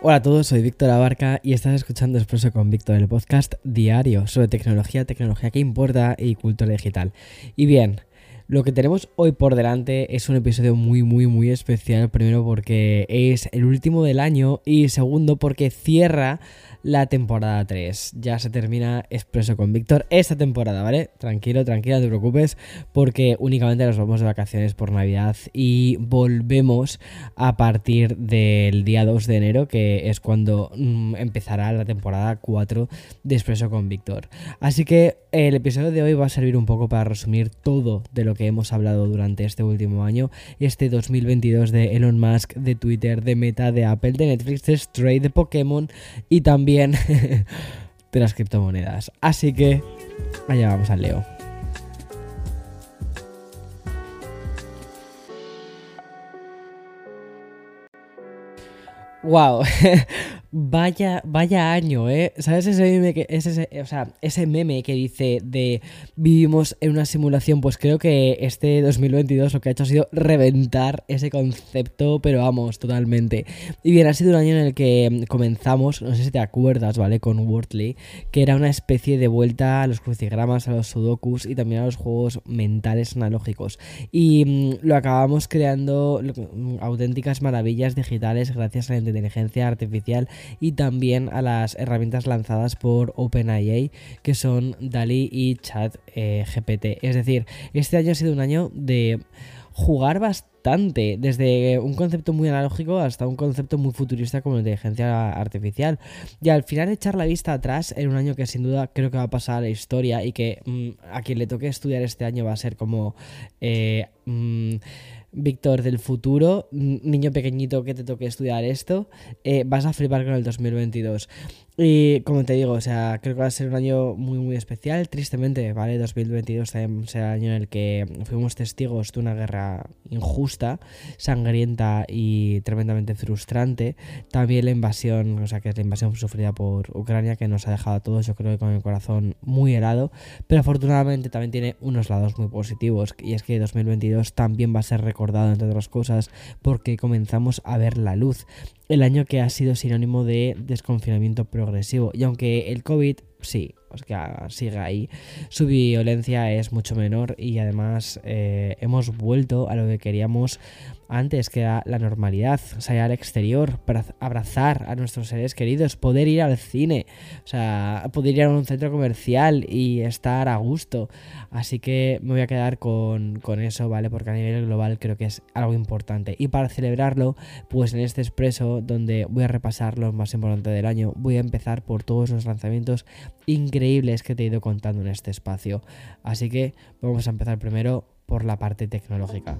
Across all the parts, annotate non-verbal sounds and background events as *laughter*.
Hola a todos, soy Víctor Abarca y estás escuchando Expreso con Víctor, el podcast diario sobre tecnología, tecnología que importa y cultura digital. Y bien, lo que tenemos hoy por delante es un episodio muy, muy, muy especial. Primero porque es el último del año y segundo porque cierra la temporada 3. Ya se termina Expreso con Víctor esta temporada, ¿vale? Tranquilo, tranquila, no te preocupes, porque únicamente nos vamos de vacaciones por Navidad y volvemos a partir del día 2 de enero, que es cuando mm, empezará la temporada 4 de Expreso con Víctor. Así que el episodio de hoy va a servir un poco para resumir todo de lo que hemos hablado durante este último año, este 2022 de Elon Musk, de Twitter, de Meta, de Apple, de Netflix, de Stray, de Pokémon y también *laughs* de las criptomonedas. Así que allá vamos al Leo. Wow, *laughs* Vaya, vaya año, ¿eh? ¿Sabes ese meme que, ese, o sea, ese meme que dice de vivimos en una simulación? Pues creo que este 2022 lo que ha hecho ha sido reventar ese concepto, pero vamos, totalmente. Y bien, ha sido un año en el que comenzamos, no sé si te acuerdas, ¿vale? Con Wordly, que era una especie de vuelta a los crucigramas, a los sudokus y también a los juegos mentales analógicos. Y mm, lo acabamos creando mm, auténticas maravillas digitales gracias a la inteligencia artificial y también a las herramientas lanzadas por OpenAI que son DALI y Chat eh, GPT. Es decir, este año ha sido un año de jugar bastante, desde un concepto muy analógico hasta un concepto muy futurista como la inteligencia artificial. Y al final echar la vista atrás en un año que sin duda creo que va a pasar a la historia y que mm, a quien le toque estudiar este año va a ser como... Eh, mm, Víctor del futuro, niño pequeñito que te toque estudiar esto, eh, vas a flipar con el 2022. Y como te digo, o sea, creo que va a ser un año muy, muy especial. Tristemente, ¿vale? 2022 también será el año en el que fuimos testigos de una guerra injusta, sangrienta y tremendamente frustrante. También la invasión, o sea, que es la invasión sufrida por Ucrania, que nos ha dejado a todos, yo creo que con el corazón muy helado. Pero afortunadamente también tiene unos lados muy positivos. Y es que 2022 también va a ser recordado, entre otras cosas, porque comenzamos a ver la luz el año que ha sido sinónimo de desconfinamiento progresivo. Y aunque el COVID, sí, pues que sigue ahí, su violencia es mucho menor y además eh, hemos vuelto a lo que queríamos antes, que era la normalidad, salir al exterior, abrazar a nuestros seres queridos, poder ir al cine, o sea, poder ir a un centro comercial y estar a gusto. Así que me voy a quedar con, con eso, ¿vale? Porque a nivel global creo que es algo importante. Y para celebrarlo, pues en este expreso, donde voy a repasar lo más importante del año, voy a empezar por todos los lanzamientos increíbles que te he ido contando en este espacio. Así que vamos a empezar primero por la parte tecnológica.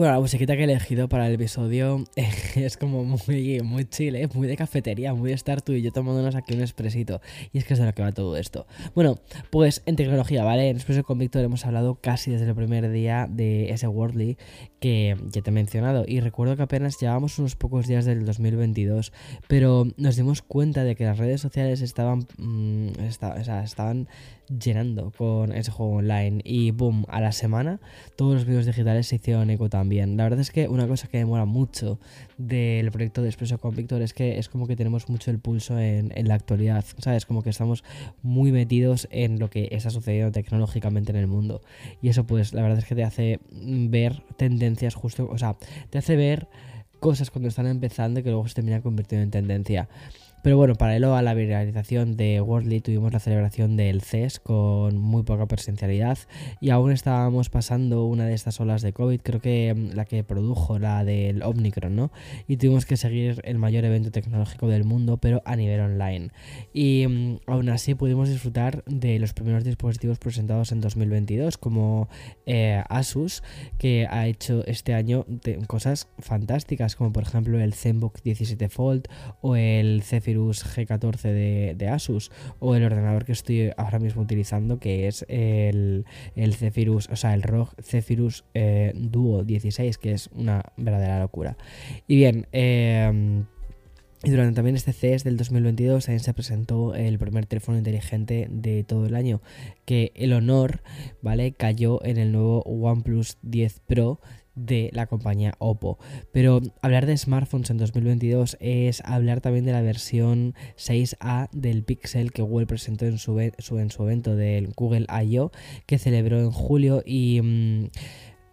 Bueno, la musiquita que he elegido para el episodio *laughs* es como muy, muy chill, ¿eh? muy de cafetería, muy de estar tú y yo tomándonos aquí un expresito. Y es que es de lo que va todo esto. Bueno, pues en tecnología, ¿vale? En Expreso con Víctor hemos hablado casi desde el primer día de ese Wordly que ya te he mencionado. Y recuerdo que apenas llevábamos unos pocos días del 2022, pero nos dimos cuenta de que las redes sociales estaban, mm, estaban llenando con ese juego online. Y boom, a la semana todos los vídeos digitales se hicieron eco también. La verdad es que una cosa que me mola mucho del proyecto de Expreso con Víctor es que es como que tenemos mucho el pulso en, en la actualidad, ¿sabes? Como que estamos muy metidos en lo que está sucediendo tecnológicamente en el mundo. Y eso pues la verdad es que te hace ver tendencias justo, o sea, te hace ver cosas cuando están empezando que luego se terminan convirtiendo en tendencia. Pero bueno, paralelo a la viralización de Worldly tuvimos la celebración del CES con muy poca presencialidad y aún estábamos pasando una de estas olas de COVID, creo que mm, la que produjo la del Omicron, ¿no? Y tuvimos que seguir el mayor evento tecnológico del mundo, pero a nivel online. Y mm, aún así pudimos disfrutar de los primeros dispositivos presentados en 2022, como eh, Asus, que ha hecho este año cosas fantásticas, como por ejemplo el ZenBook 17 Fold o el Zephyr G14 de, Asus o el ordenador que estoy ahora mismo utilizando que es el, el Zephyrus, o sea, el ROG Zephyrus eh, Duo 16 que es una verdadera locura. Y bien, em, y durante también este CES del 2022 también se presentó el primer teléfono inteligente de todo el año, que el honor, ¿vale? Cayó en el nuevo OnePlus 10 Pro de la compañía Oppo. Pero hablar de smartphones en 2022 es hablar también de la versión 6A del Pixel que Google presentó en su, en su evento del Google I.O. que celebró en julio y... Mm,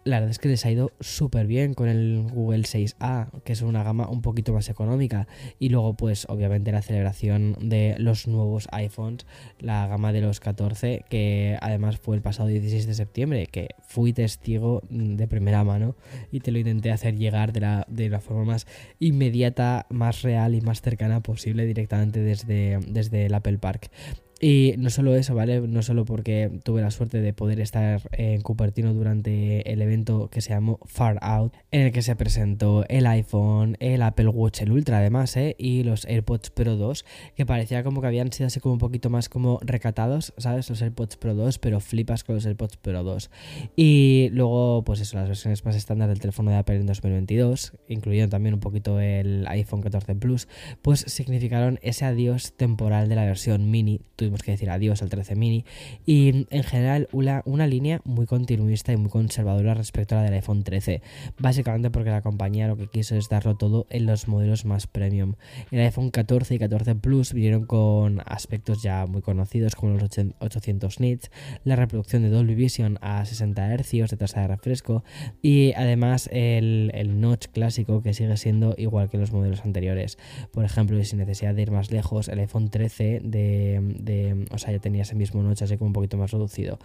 la verdad es que les ha ido súper bien con el Google 6A, que es una gama un poquito más económica. Y luego, pues, obviamente, la celebración de los nuevos iPhones, la gama de los 14, que además fue el pasado 16 de septiembre, que fui testigo de primera mano y te lo intenté hacer llegar de la, de la forma más inmediata, más real y más cercana posible directamente desde, desde el Apple Park. Y no solo eso, ¿vale? No solo porque tuve la suerte de poder estar en Cupertino durante el evento que se llamó Far Out, en el que se presentó el iPhone, el Apple Watch, el Ultra además, ¿eh? Y los AirPods Pro 2, que parecía como que habían sido así como un poquito más como recatados, ¿sabes? Los AirPods Pro 2, pero flipas con los AirPods Pro 2. Y luego, pues eso, las versiones más estándar del teléfono de Apple en 2022, incluyendo también un poquito el iPhone 14 Plus, pues significaron ese adiós temporal de la versión mini tuvimos que decir adiós al 13 mini y en general una, una línea muy continuista y muy conservadora respecto a la del iPhone 13, básicamente porque la compañía lo que quiso es darlo todo en los modelos más premium. El iPhone 14 y 14 Plus vinieron con aspectos ya muy conocidos como los 800 nits, la reproducción de Dolby Vision a 60 Hz de tasa de refresco y además el, el notch clásico que sigue siendo igual que los modelos anteriores. Por ejemplo, y sin necesidad de ir más lejos, el iPhone 13 de o sea, ya tenía ese mismo noche así como un poquito más reducido.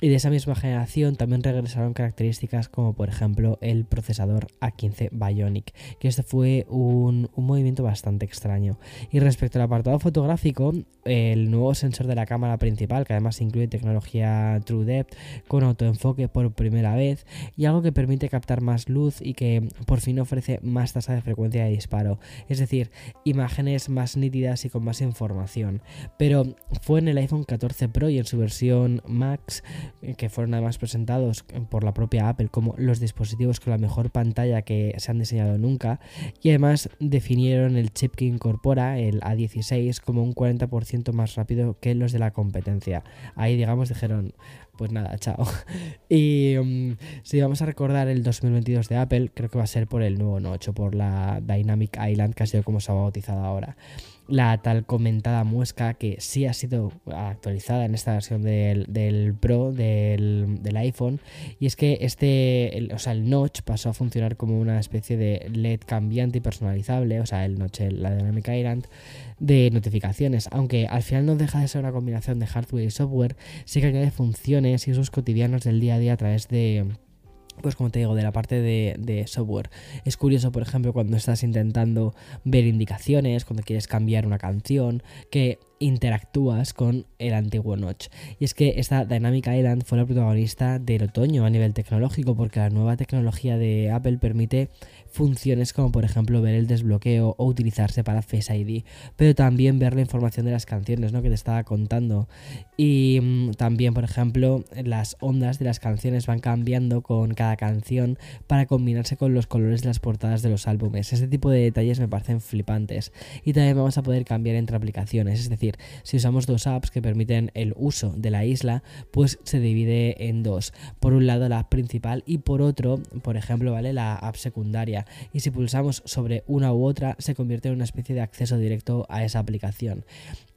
Y de esa misma generación también regresaron características como por ejemplo el procesador A15 Bionic, que este fue un, un movimiento bastante extraño. Y respecto al apartado fotográfico, el nuevo sensor de la cámara principal, que además incluye tecnología True Depth con autoenfoque por primera vez y algo que permite captar más luz y que por fin ofrece más tasa de frecuencia de disparo, es decir, imágenes más nítidas y con más información. Pero fue en el iPhone 14 Pro y en su versión Max, eh, que fueron además presentados por la propia Apple como los dispositivos con la mejor pantalla que se han diseñado nunca, y además definieron el chip que incorpora, el A16, como un 40% más rápido que los de la competencia. Ahí, digamos, dijeron, pues nada, chao. *laughs* Y um, si vamos a recordar el 2022 de Apple, creo que va a ser por el nuevo Note por la Dynamic Island, que ha sido como se ha bautizado ahora la tal comentada muesca que sí ha sido actualizada en esta versión del, Pro del, iPhone y es que este, el, o sea, el notch pasó a funcionar como una especie de LED cambiante y personalizable, o sea, el notch, la Dynamic Island de notificaciones, aunque al final no deja de ser una combinación de hardware y software, sí que añade funciones y usos cotidianos del día a día a través de pues como te digo, de la parte de, software. Es curioso, por ejemplo, cuando estás intentando ver indicaciones, cuando quieres cambiar una canción, que interactúas con el antiguo Notch. Y es que esta Dynamic Island fue la protagonista del otoño a nivel tecnológico, porque la nueva tecnología de Apple permite funciones como por ejemplo ver el desbloqueo o utilizarse para Face ID, pero también ver la información de las canciones ¿no? que te estaba contando. Y mm, también, por ejemplo, las ondas de las canciones van cambiando con cada canción para combinarse con los colores de las portadas de los álbumes. Este tipo de detalles me parecen flipantes. Y también vamos a poder cambiar entre aplicaciones, es decir, si usamos dos apps que permiten el uso de la isla, pues se divide en dos. Por un lado la app principal y por otro, por ejemplo, ¿vale? La app secundaria y si pulsamos sobre una u otra se convierte en una especie de acceso directo a esa aplicación.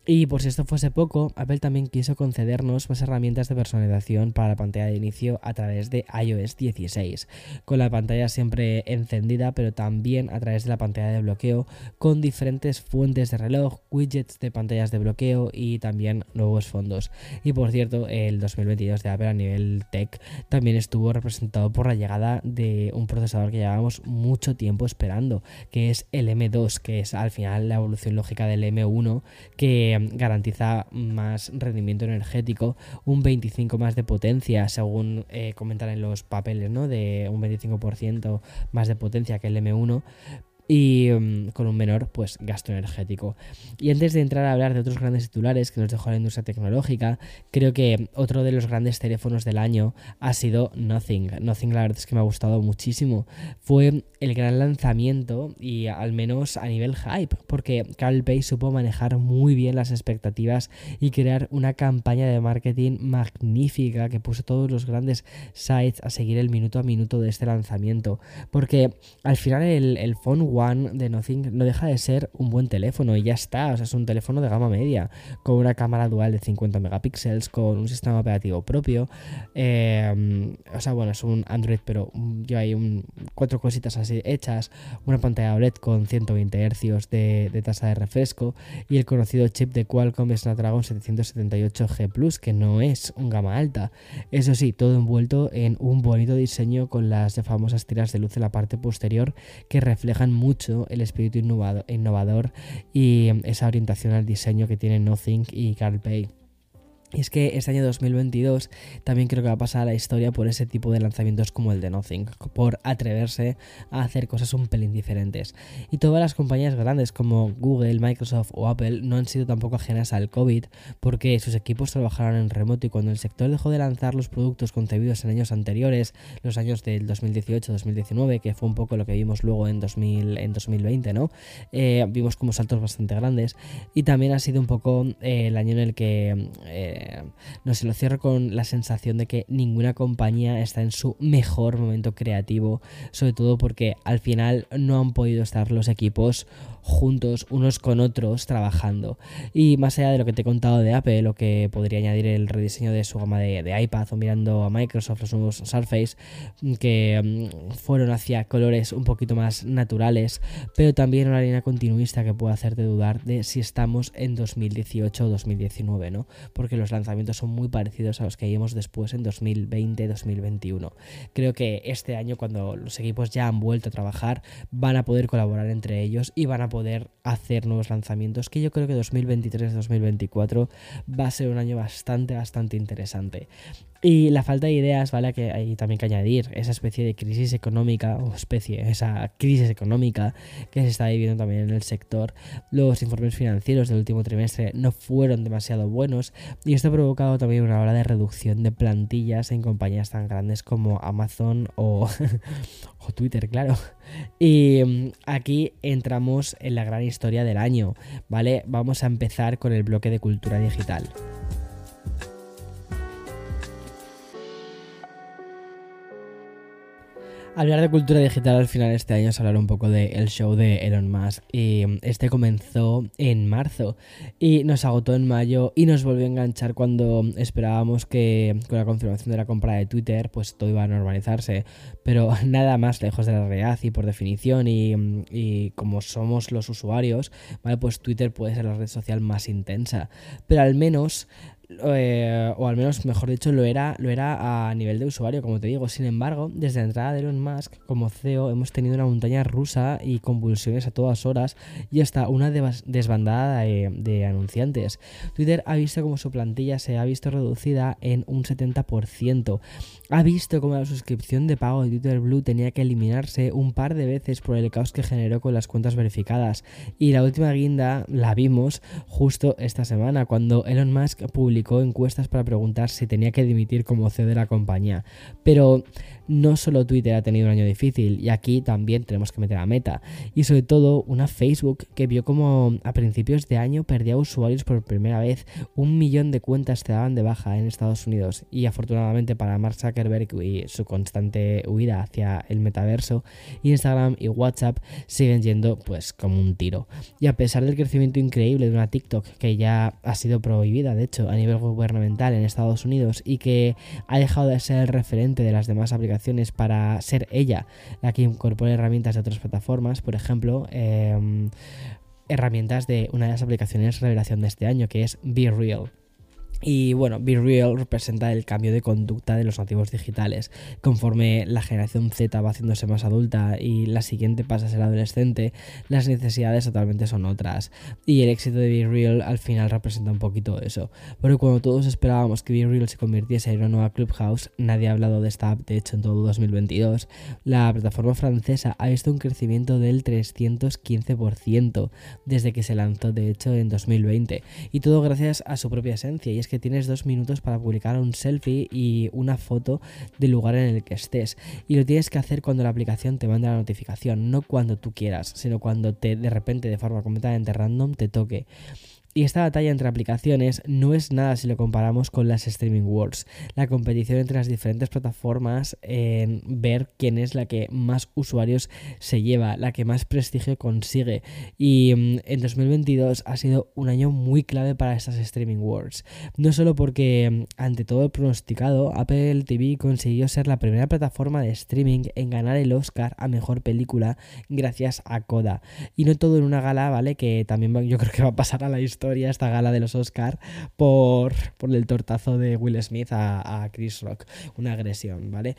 Y por si esto fuese poco, Apple también quiso concedernos más herramientas de personalización para la pantalla de inicio a través de iOS 16, con la pantalla siempre encendida, pero también a través de la pantalla de bloqueo, con diferentes fuentes de reloj, widgets de pantallas de bloqueo y también nuevos fondos. Y por cierto, el 2022 de Apple a nivel tech también estuvo representado por la llegada de un procesador que llevamos mucho tiempo esperando, que es el M2, que es al final la evolución lógica del M1, que garantiza más rendimiento energético, un 25 más de potencia, según eh, comentan en los papeles, ¿no? De un 25% más de potencia que el M1 y mm, con un menor pues gasto energético. Y antes de entrar a hablar de otros grandes titulares que nos dejó la industria tecnológica, creo que otro de los grandes teléfonos del año ha sido Nothing. Nothing la verdad es que me ha gustado muchísimo. Fue el gran lanzamiento y al menos a nivel hype, porque Carl Pay supo manejar muy bien las expectativas y crear una campaña de marketing magnífica que puso todos los grandes sites a seguir el minuto a minuto de este lanzamiento. Porque al final el, el Phone One de Nothing no deja de ser un buen teléfono y ya está, o sea, es un teléfono de gama media, con una cámara dual de 50 megapíxeles, con un sistema operativo propio. Eh, o sea, bueno, es un Android, pero yo hay un, cuatro cositas así hechas, una pantalla OLED con 120 Hz de, tasa de refresco y el conocido chip de Qualcomm Snapdragon 778G Plus, que no es un gama alta. Eso sí, todo envuelto en un bonito diseño con las famosas tiras de luz en la parte posterior que reflejan mucho el espíritu innovador y esa orientación al diseño que tiene Nothing y CarPay. Y es que este año 2022 también creo que va a pasar a la historia por ese tipo de lanzamientos como el de Nothing, por atreverse a hacer cosas un pelín diferentes. Y todas las compañías grandes como Google, Microsoft o Apple no han sido tampoco ajenas al COVID porque sus equipos trabajaron en remoto y cuando el sector dejó de lanzar los productos concebidos en años anteriores, los años del 2018-2019, que fue un poco lo que vimos luego en, 2000, en 2020, ¿no? Eh, vimos como saltos bastante grandes y también ha sido un poco eh, el año en el que... Eh, no sé, lo cierro con la sensación de que ninguna compañía está en su mejor momento creativo, sobre todo porque al final no han podido estar los equipos juntos unos con otros trabajando. Y más allá de lo que te he contado de Apple, lo que podría añadir el rediseño de su gama de, iPad o mirando a Microsoft los nuevos Surface que mm, fueron hacia colores un poquito más naturales, pero también una línea continuista que puede hacerte dudar de si estamos en 2018 o 2019, ¿no? Porque los lanzamientos son muy parecidos a los que vimos después en 2020-2021. Creo que este año cuando los equipos ya han vuelto a trabajar van a poder colaborar entre ellos y van a poder hacer nuevos lanzamientos, que yo creo que 2023-2024 va a ser un año bastante, bastante interesante. Y la falta de ideas, ¿vale? Que hay también que añadir esa especie de crisis económica, o especie, esa crisis económica que se está viviendo también en el sector. Los informes financieros del último trimestre no fueron demasiado buenos y esto ha provocado también una hora de reducción de plantillas en compañías tan grandes como Amazon o, *laughs* o Twitter, claro. Y mm, aquí entramos en la gran historia del año, ¿vale? Vamos a empezar con el bloque de cultura digital. Hablar de cultura digital al final este año es hablar un poco del show de Elon Musk. Y este comenzó en marzo y nos agotó en mayo y nos volvió a enganchar cuando esperábamos que con la confirmación de la compra de Twitter pues todo iba a normalizarse. Pero *laughs* nada más lejos de la realidad y por definición y, y como somos los usuarios, ¿vale? Pues Twitter puede ser la red social más intensa. Pero al menos eh, o al menos, mejor dicho, lo era, lo era a nivel de usuario, como te digo. Sin embargo, desde la entrada de Elon Musk como CEO hemos tenido una montaña rusa y convulsiones a todas horas y hasta una desbandada de, anunciantes. Twitter ha visto como su plantilla se ha visto reducida en un 70%. Ha visto como la suscripción de pago de Twitter Blue tenía que eliminarse un par de veces por el caos que generó con las cuentas verificadas. Y la última guinda la vimos justo esta semana cuando Elon Musk publicó encuestas para preguntar si tenía que dimitir como CEO de la compañía. Pero no solo Twitter ha tenido un año difícil, y aquí también tenemos que meter a Meta. Y sobre todo una Facebook que vio como a principios de año perdía usuarios por primera vez. Un millón de cuentas te daban de baja en Estados Unidos. Y afortunadamente para Mark Zuckerberg y su constante huida hacia el metaverso, Instagram y WhatsApp siguen yendo pues como un tiro. Y a pesar del crecimiento increíble de una TikTok que ya ha sido prohibida, de hecho, a nivel gubernamental en Estados Unidos y que ha dejado de ser el referente de las demás aplicaciones para ser ella la que incorpore herramientas de otras plataformas, por ejemplo, em, herramientas de una de las aplicaciones revelación de este año, que es Be Real. Y bueno, Be Real representa el cambio de conducta de los nativos digitales. Conforme la generación Z va haciéndose más adulta y la siguiente pasa a ser adolescente, las necesidades totalmente son otras. Y el éxito de Be Real al final representa un poquito eso. Porque cuando todos esperábamos que Be Real se convirtiese en una nueva Clubhouse, nadie ha hablado de esta app, de hecho en todo 2022, la plataforma francesa ha visto un crecimiento del 315% desde que se lanzó, de hecho, en 2020. Y todo gracias a su propia esencia. Y que tienes dos minutos para publicar un selfie y una foto del lugar en el que estés. Y lo tienes que hacer cuando la aplicación te manda la notificación, no cuando tú quieras, sino cuando te de repente, de forma completamente random, te toque. Y esta batalla entre aplicaciones no es nada si lo comparamos con las Streaming Wars, la competición entre las diferentes plataformas en ver quién es la que más usuarios se lleva, la que más prestigio consigue. Y mm, en 2022 ha sido un año muy clave para estas Streaming Wars. No solo porque, mm, ante todo el pronosticado, Apple TV consiguió ser la primera plataforma de streaming en ganar el Oscar a Mejor Película gracias a Coda. Y no todo en una gala, ¿vale? Que también yo creo que va a pasar a la historia esta gala de los Oscar por, por el tortazo de Will Smith a, a Chris Rock. Una agresión, ¿vale?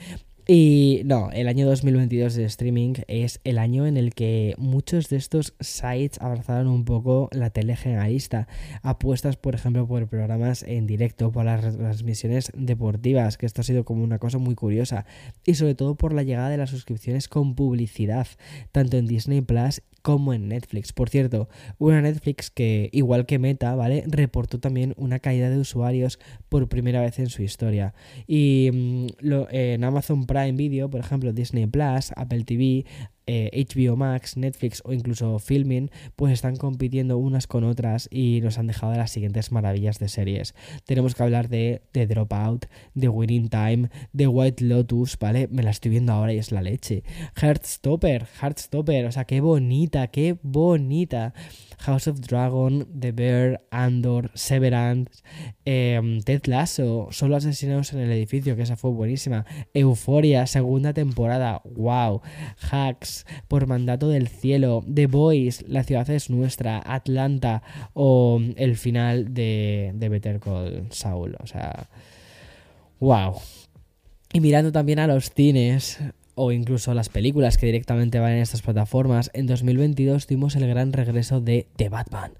Y no, el año 2022 de streaming es el año en el que muchos de estos sites avanzaron un poco la tele generalista. Apuestas, por ejemplo, por programas en directo, por las transmisiones deportivas, que esto ha sido como una cosa muy curiosa. Y sobre todo por la llegada de las suscripciones con publicidad, tanto en Disney Plus como en Netflix. Por cierto, una Netflix que, igual que Meta, ¿vale? Reportó también una caída de usuarios por primera vez en su historia. Y mm, en Amazon Prime Video, por ejemplo, Disney Plus, Apple TV, HBO eh, Max, Netflix o incluso Filming, pues están compitiendo unas con otras y nos han dejado las siguientes maravillas de series. Tenemos que hablar de The Dropout, de Winning Time, de White Lotus, ¿vale? Me la estoy viendo ahora y es la leche. Heartstopper, Heartstopper, o sea, qué bonita, qué bonita. House of Dragon, The Bear, Andor, Severance, em, Ted Lasso, Solo asesinados en el edificio, que esa fue buenísima. Euforia, segunda temporada, wow. Hacks, por mandato del cielo, The Boys, La ciudad es nuestra, Atlanta o el final de, de Better Call Saul. O sea, wow. Y mirando también a los cines, o incluso las películas que directamente van en estas plataformas, en 2022 tuvimos el gran regreso de The Batman.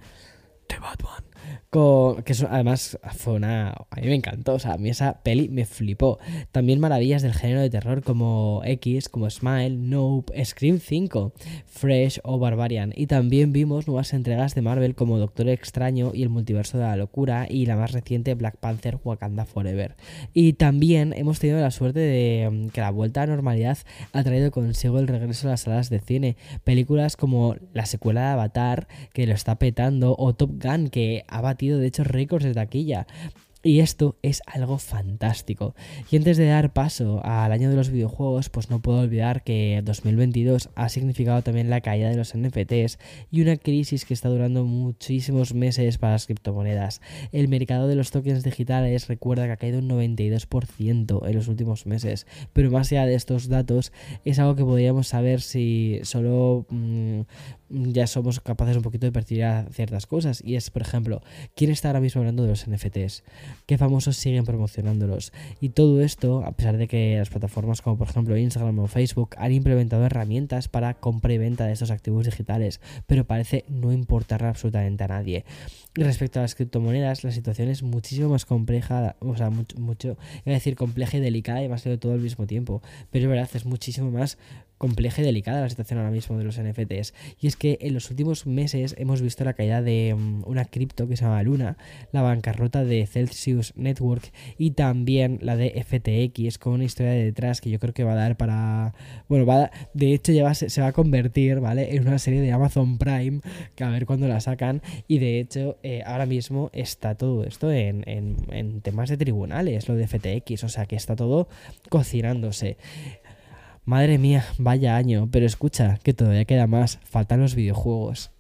The Batman que además fue una... A mí me encantó, o sea, a mí esa peli me flipó. También maravillas del género de terror como X, como Smile, Nope, Scream 5, Fresh o Barbarian. Y también vimos nuevas entregas de Marvel como Doctor Extraño y el Multiverso de la Locura y la más reciente Black Panther Wakanda Forever. Y también hemos tenido la suerte de mm, que la vuelta a normalidad ha traído consigo el regreso a las salas de cine. Películas como la secuela de Avatar, que lo está petando, o Top Gun, que de hecho récords de taquilla. Y esto es algo fantástico. Y antes de dar paso al año de los videojuegos, pues no puedo olvidar que 2022 ha significado también la caída de los NFTs y una crisis que está durando muchísimos meses para las criptomonedas. El mercado de los tokens digitales recuerda que ha caído un 92% en los últimos meses, pero más allá de estos datos es algo que podríamos saber si solo mm, ya somos capaces un poquito de percibir ciertas cosas. Y es, por ejemplo, ¿quién está ahora mismo hablando de los NFTs? ¿Qué famosos siguen promocionándolos? Y todo esto, a pesar de que las plataformas como por ejemplo Instagram o Facebook han implementado herramientas para compra y venta de estos activos digitales, pero parece no importarle absolutamente a nadie. respecto a las criptomonedas, la situación es muchísimo más compleja, o sea, mucho, mucho iba a decir compleja y delicada y más todo al mismo tiempo, pero es verdad, es muchísimo más compleja y delicada la situación ahora mismo de los NFTs. Y es que en los últimos meses hemos visto la caída de mm, una cripto que se llama Luna, la bancarrota de Celsius Network y también la de FTX con una historia de detrás que yo creo que va a dar para... Bueno, va de hecho ya se, va a convertir, ¿vale? En una serie de Amazon Prime que a ver cuándo la sacan y de hecho eh, ahora mismo está todo esto en, en temas de tribunales, lo de FTX, o sea que está todo cocinándose. Madre mía, vaya año, pero escucha, que todavía queda más, faltan los videojuegos.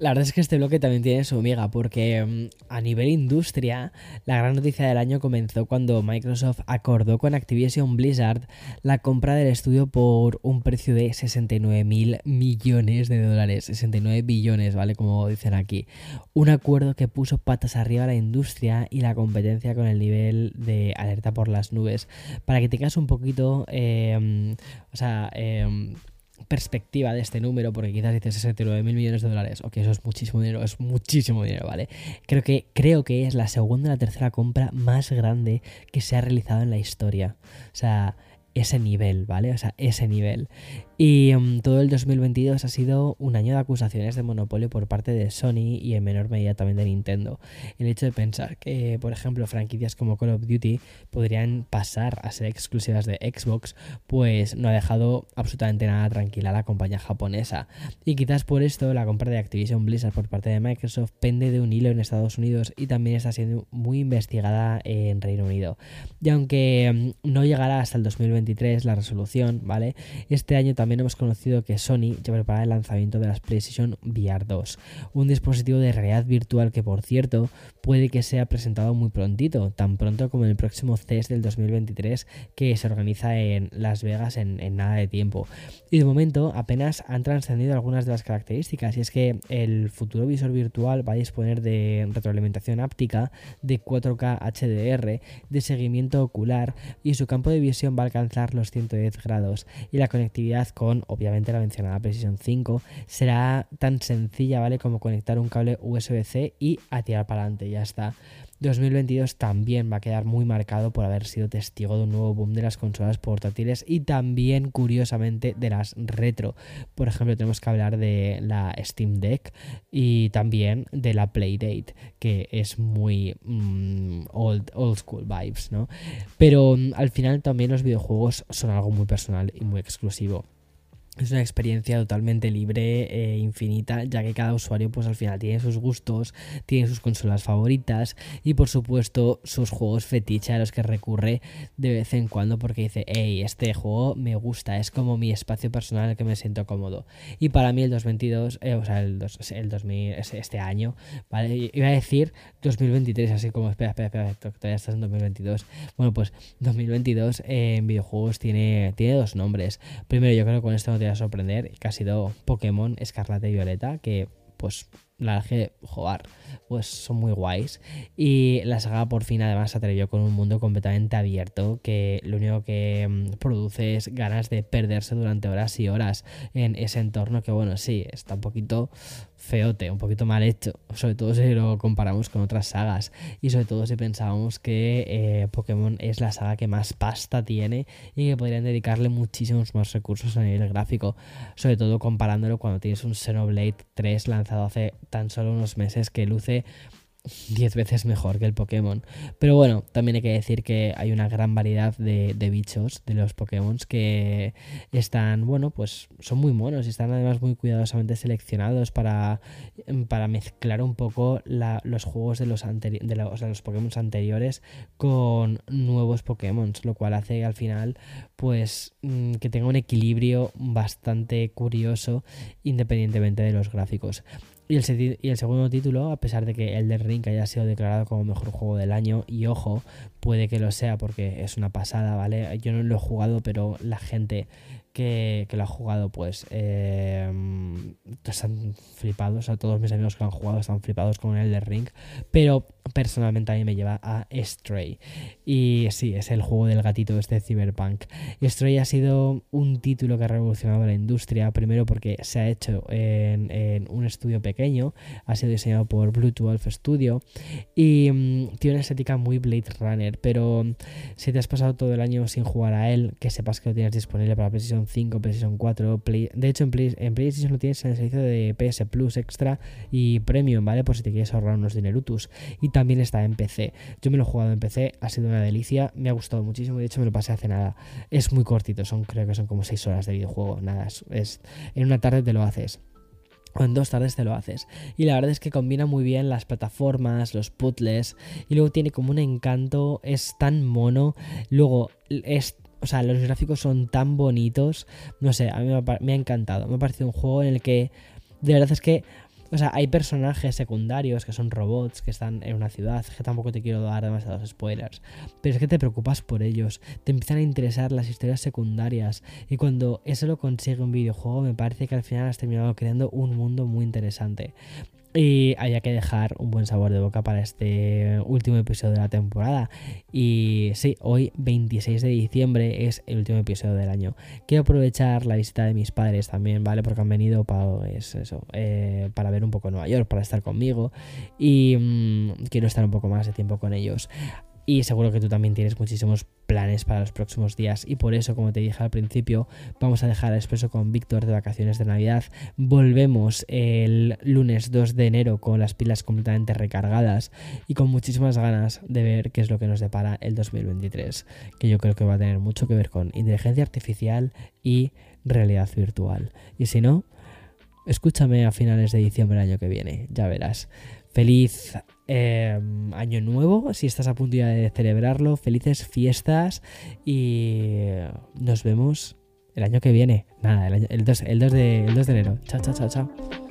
La verdad es que este bloque también tiene su amiga, porque mm, a nivel industria, la gran noticia del año comenzó cuando Microsoft acordó con Activision Blizzard la compra del estudio por un precio de 69 mil millones de dólares, 69 billones, ¿vale? Como dicen aquí. Un acuerdo que puso patas arriba a la industria y la competencia con el nivel de alerta por las nubes. Para que tengas un poquito, eh, o sea, eh, perspectiva de este número, porque quizás dices 69 mil millones de dólares, ok, eso es muchísimo dinero, es muchísimo dinero, ¿vale? Creo que, creo que es la segunda o la tercera compra más grande que se ha realizado en la historia. O sea, ese nivel, ¿vale? O sea, ese nivel. Y um, todo el 2022 ha sido un año de acusaciones de monopolio por parte de Sony y en menor medida también de Nintendo. El hecho de pensar que, por ejemplo, franquicias como Call of Duty podrían pasar a ser exclusivas de Xbox, pues no ha dejado absolutamente nada tranquila a la compañía japonesa. Y quizás por esto la compra de Activision Blizzard por parte de Microsoft pende de un hilo en Estados Unidos y también está siendo muy investigada en Reino Unido. Y aunque um, no llegará hasta el 2023 la resolución, ¿vale? Este año también hemos conocido que Sony ya prepara el lanzamiento de las PlayStation VR 2, un dispositivo de realidad virtual que por cierto puede que sea presentado muy prontito, tan pronto como en el próximo CES del 2023 que se organiza en Las Vegas en, nada de tiempo. Y de momento apenas han trascendido algunas de las características y es que el futuro visor virtual va a disponer de retroalimentación áptica, de 4K HDR, de seguimiento ocular y su campo de visión va a alcanzar los 110 grados y la conectividad con obviamente la mencionada PlayStation 5 será tan sencilla, ¿vale? Como conectar un cable USB-C y a tirar para adelante, ya está. 2022 también va a quedar muy marcado por haber sido testigo de un nuevo boom de las consolas portátiles y también curiosamente de las retro. Por ejemplo, tenemos que hablar de la Steam Deck y también de la Playdate, que es muy mm, old, old school vibes, ¿no? Pero mm, al final también los videojuegos son algo muy personal y muy exclusivo. Es una experiencia totalmente libre e infinita, ya que cada usuario pues al final tiene sus gustos, tiene sus consolas favoritas y por supuesto sus juegos fetiche a los que recurre de vez en cuando porque dice, hey, este juego me gusta, es como mi espacio personal en el que me siento cómodo. Y para mí el 2022, eh, o sea, el, el 2000, este año, ¿vale? Iba a decir 2023, así como, espera, espera, espera, todavía estás en 2022. Bueno, pues 2022 en videojuegos tiene, tiene dos nombres. Primero, yo creo que con esto no te a sorprender, que ha sido Pokémon Escarlata y Violeta, que pues la verdad jugar, pues son muy guays. Y la saga por fin además se atrevió con un mundo completamente abierto que lo único que mm, produce es ganas de perderse durante horas y horas en ese entorno que bueno, sí, está un poquito feote, un poquito mal hecho, sobre todo si lo comparamos con otras sagas. Y sobre todo si pensábamos que eh, Pokémon es la saga que más pasta tiene y que podrían dedicarle muchísimos más recursos a nivel gráfico, sobre todo comparándolo cuando tienes un Xenoblade 3 lanzado hace tan solo unos meses que luce *laughs* 10 veces mejor que el Pokémon. Pero bueno, también hay que decir que hay una gran variedad de, bichos de los Pokémon que están, bueno, pues son muy monos y están además muy cuidadosamente seleccionados para, para mezclar un poco los juegos de los, de los, anteriores con nuevos Pokémon, lo cual hace al final pues mm, que tenga un equilibrio bastante curioso independientemente de los gráficos. Y el, segundo título, a pesar de que el de Ring haya sido declarado como mejor juego del año, y ojo, puede que lo sea porque es una pasada, ¿vale? Yo no lo he jugado, pero la gente que, lo ha jugado, pues eh, están flipados. O todos mis amigos que han jugado están flipados con el de Ring. Pero personalmente a mí me lleva a Stray. Y sí, es el juego del gatito este Cyberpunk. Stray ha sido un título que ha revolucionado la industria. Primero porque se ha hecho en, un estudio pequeño. Ha sido diseñado por Blue Studio. Y mm, tiene una estética muy Blade Runner. Pero si te has pasado todo el año sin jugar a él, que sepas que lo tienes disponible para PlayStation 5, PlayStation 4. Play... De hecho, en, PlayStation lo tienes en el servicio de PS Plus Extra y Premium, ¿vale? Por si te quieres ahorrar unos dinerutus. Y también está en PC. Yo me lo he jugado en PC, ha sido una delicia, me ha gustado muchísimo. De hecho, me lo pasé hace nada. Es muy cortito, son creo que son como 6 horas de videojuego. Nada, es, en una tarde te lo haces o en dos tardes te lo haces. Y la verdad es que combina muy bien las plataformas, los puzzles, y luego tiene como un encanto, es tan mono, luego es o sea, los gráficos son tan bonitos. No sé, a mí me ha, encantado. Me ha parecido un juego en el que de verdad es que O sea, hay personajes secundarios que son robots, que están en una ciudad, que tampoco te quiero dar demasiados spoilers, pero es que te preocupas por ellos, te empiezan a interesar las historias secundarias y cuando eso lo consigue un videojuego me parece que al final has terminado creando un mundo muy interesante. Y había que dejar un buen sabor de boca para este último episodio de la temporada. Y sí, hoy 26 de diciembre es el último episodio del año. Quiero aprovechar la visita de mis padres también, ¿vale? Porque han venido para, eso, eh, para ver un poco Nueva York, para estar conmigo. Y mm, quiero estar un poco más de tiempo con ellos. Y seguro que tú también tienes muchísimos planes para los próximos días. Y por eso, como te dije al principio, vamos a dejar el expreso con Víctor de vacaciones de Navidad. Volvemos el lunes 2 de enero con las pilas completamente recargadas y con muchísimas ganas de ver qué es lo que nos depara el 2023. Que yo creo que va a tener mucho que ver con inteligencia artificial y realidad virtual. Y si no, escúchame a finales de diciembre del año que viene, ya verás. Feliz em, año nuevo, si estás a punto de celebrarlo, felices fiestas y nos vemos el año que viene. Nada, el, 2, el 2 de enero. Chao, chao, chao, chao.